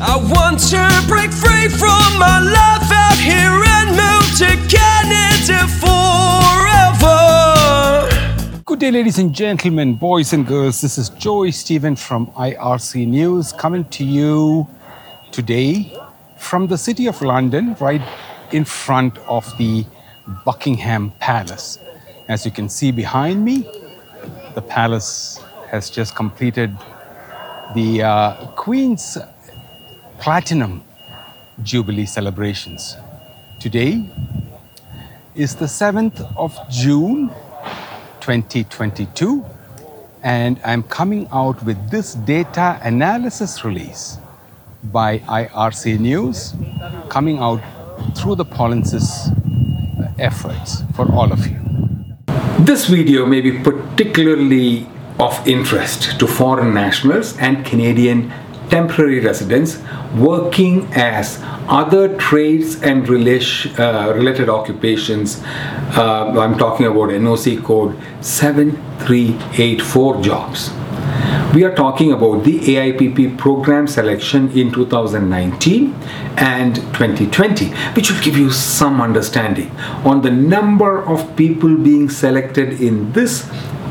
I want to break free from my life out here and move to Canada forever. Good day, ladies and gentlemen, boys and girls. This is Joy Stephen from IRC News coming to you today from the City of London, right in front of the Buckingham Palace. As you can see behind me, the palace has just completed the uh, Queen's Platinum Jubilee celebrations. Today is the 7th of June 2022, and I'm coming out with this data analysis release by IRC News, coming out through the Pollensis efforts for all of you. This video may be particularly of interest to foreign nationals and Canadian temporary residents working as other trades and relation, uh, related occupations. Uh, I'm talking about NOC code 7384 jobs. We are talking about the AIPP program selection in 2019 and 2020, which will give you some understanding on the number of people being selected in this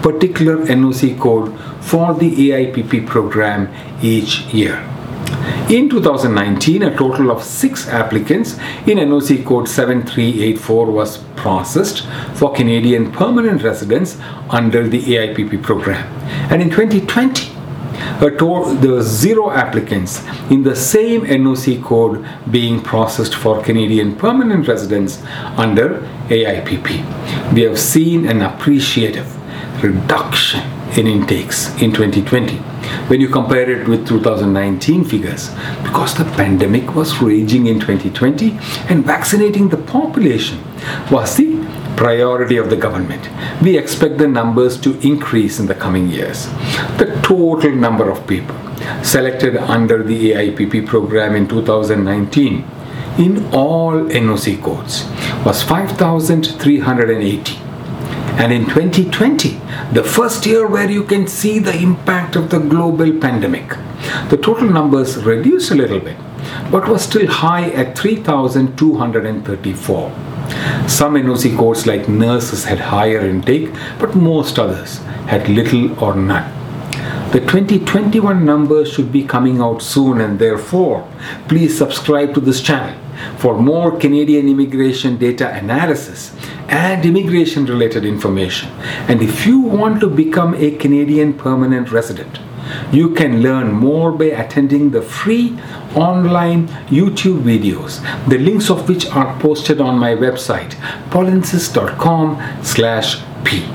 particular NOC code for the AIPP program each year. In 2019, a total of six applicants in NOC code 7384 was processed for Canadian permanent residents under the AIPP program. And in 2020, to- there were zero applicants in the same NOC code being processed for Canadian permanent residents under AIPP. We have seen an appreciative reduction in intakes in 2020 when you compare it with 2019 figures because the pandemic was raging in 2020 and vaccinating the population was the priority of the government. We expect the numbers to increase in the coming years. The total number of people selected under the AIPP program in 2019 in all NOC codes was 5,380 and in 2020, the first year where you can see the impact of the global pandemic, the total numbers reduced a little bit, but was still high at 3,234. Some NOC codes like nurses had higher intake, but most others had little or none. The 2021 numbers should be coming out soon, and therefore, please subscribe to this channel for more Canadian immigration data analysis and immigration related information. And if you want to become a Canadian permanent resident, you can learn more by attending the free online YouTube videos, the links of which are posted on my website, pollensis.com slash p.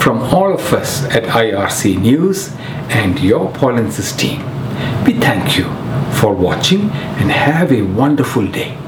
From all of us at IRC News and your Pollensis team, we thank you for watching and have a wonderful day.